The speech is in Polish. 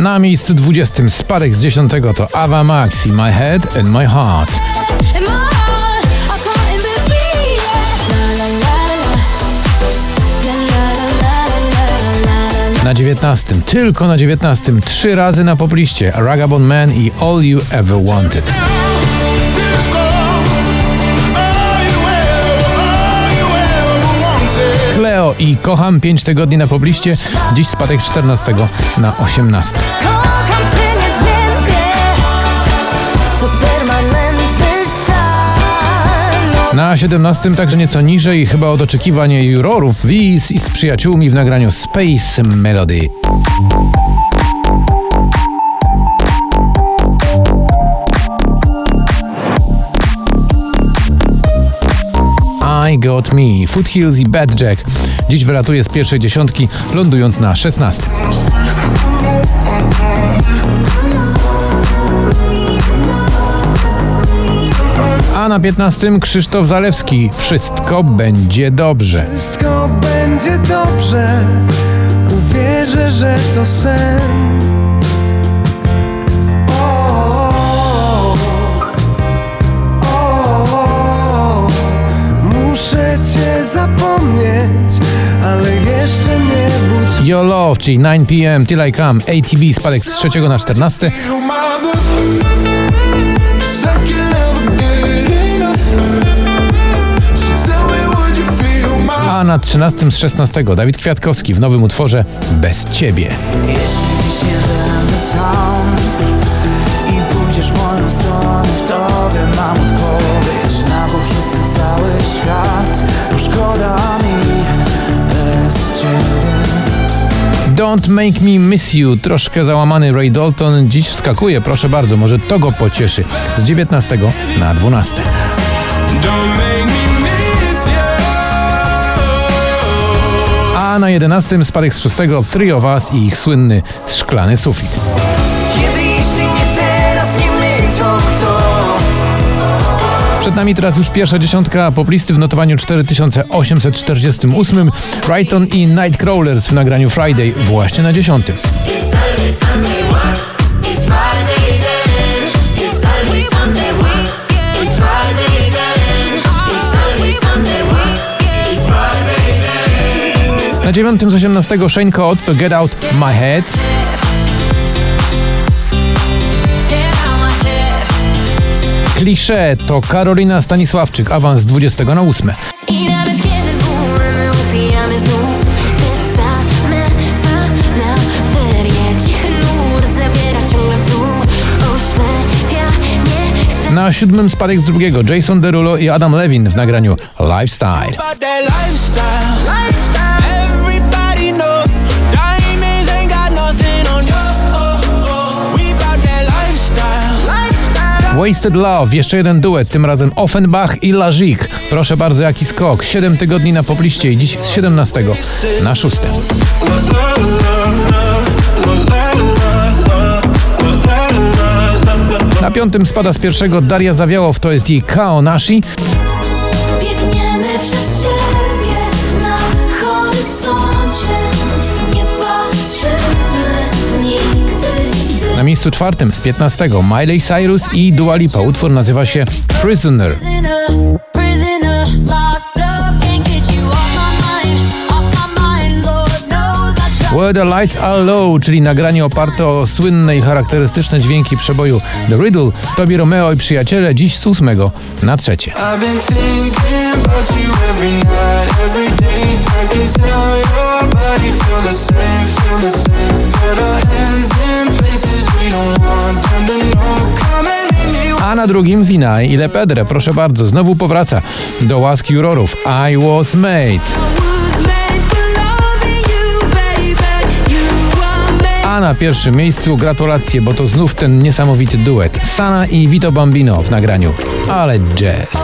Na miejscu 20 spadek z 10 to Ava Max i My Head and My Heart. Na 19, tylko na 19, trzy razy na popliście Ragabon Man i All You Ever Wanted. I Kocham 5 tygodni na pobliście, dziś spadek z 14 na 18. Kocham cię niezmiennie. To permanentny stan. Na 17 także nieco niżej, chyba od oczekiwań jurorów, Wiz i z przyjaciółmi w nagraniu Space Melody. I Got Me, Foothills i Bad Jack. Dziś wylatuje z pierwszej dziesiątki, lądując na 16. A na 15 Krzysztof Zalewski. Wszystko będzie dobrze. Wszystko będzie dobrze, uwierzę, że to sen. zapomnieć, ale jeszcze nie budź Your Love, czyli 9 pm Till I Come, ATB spadek z 3 na 14. A na 13 z 16 Dawid Kwiatkowski w nowym utworze Bez Ciebie. Jeśli będę sam I pójdziesz moją stronę W tobie mam Don't Make Me Miss You, troszkę załamany Ray Dalton dziś wskakuje, proszę bardzo, może to go pocieszy. Z 19 na 12. A na 11 spadek z 6 Three of Us i ich słynny szklany sufit. Kiedy jeśli nie teraz, nie my, to? Przed nami teraz już pierwsza dziesiątka poplisty w notowaniu 4848. Brighton i Nightcrawlers w nagraniu Friday właśnie na dziesiątym. Na dziewiątym z 18 Shane Code to Get Out My Head. Klisze to Karolina Stanisławczyk, awans z 20 na 8. I nawet kiedy upijamy znów Te same fanaberie Cichy nurt zabiera ciągle w dół Oślepia, nie chcę Na siódmym spadek z drugiego Jason Derulo i Adam Levin w nagraniu lifestyle. Wasted Love, jeszcze jeden duet, tym razem Offenbach i Lazik. Proszę bardzo, jaki skok. 7 tygodni na popliście i dziś z 17 na 6. Na piątym spada z pierwszego Daria Zawiałow, to jest jej Kaonashi. Biegniemy Na miejscu czwartym z 15 Miley Cyrus i Dua Lipa. Utwór nazywa się Prisoner. Where the Lights Are Low, czyli nagranie oparte o słynne i charakterystyczne dźwięki przeboju The Riddle, Tobi Romeo i przyjaciele, dziś z 8 na trzecie. Every night, every day. Na drugim Winaj i Lepedre, proszę bardzo, znowu powraca do łask jurorów. I was made. A na pierwszym miejscu gratulacje, bo to znów ten niesamowity duet. Sana i Vito Bambino w nagraniu. Ale jazz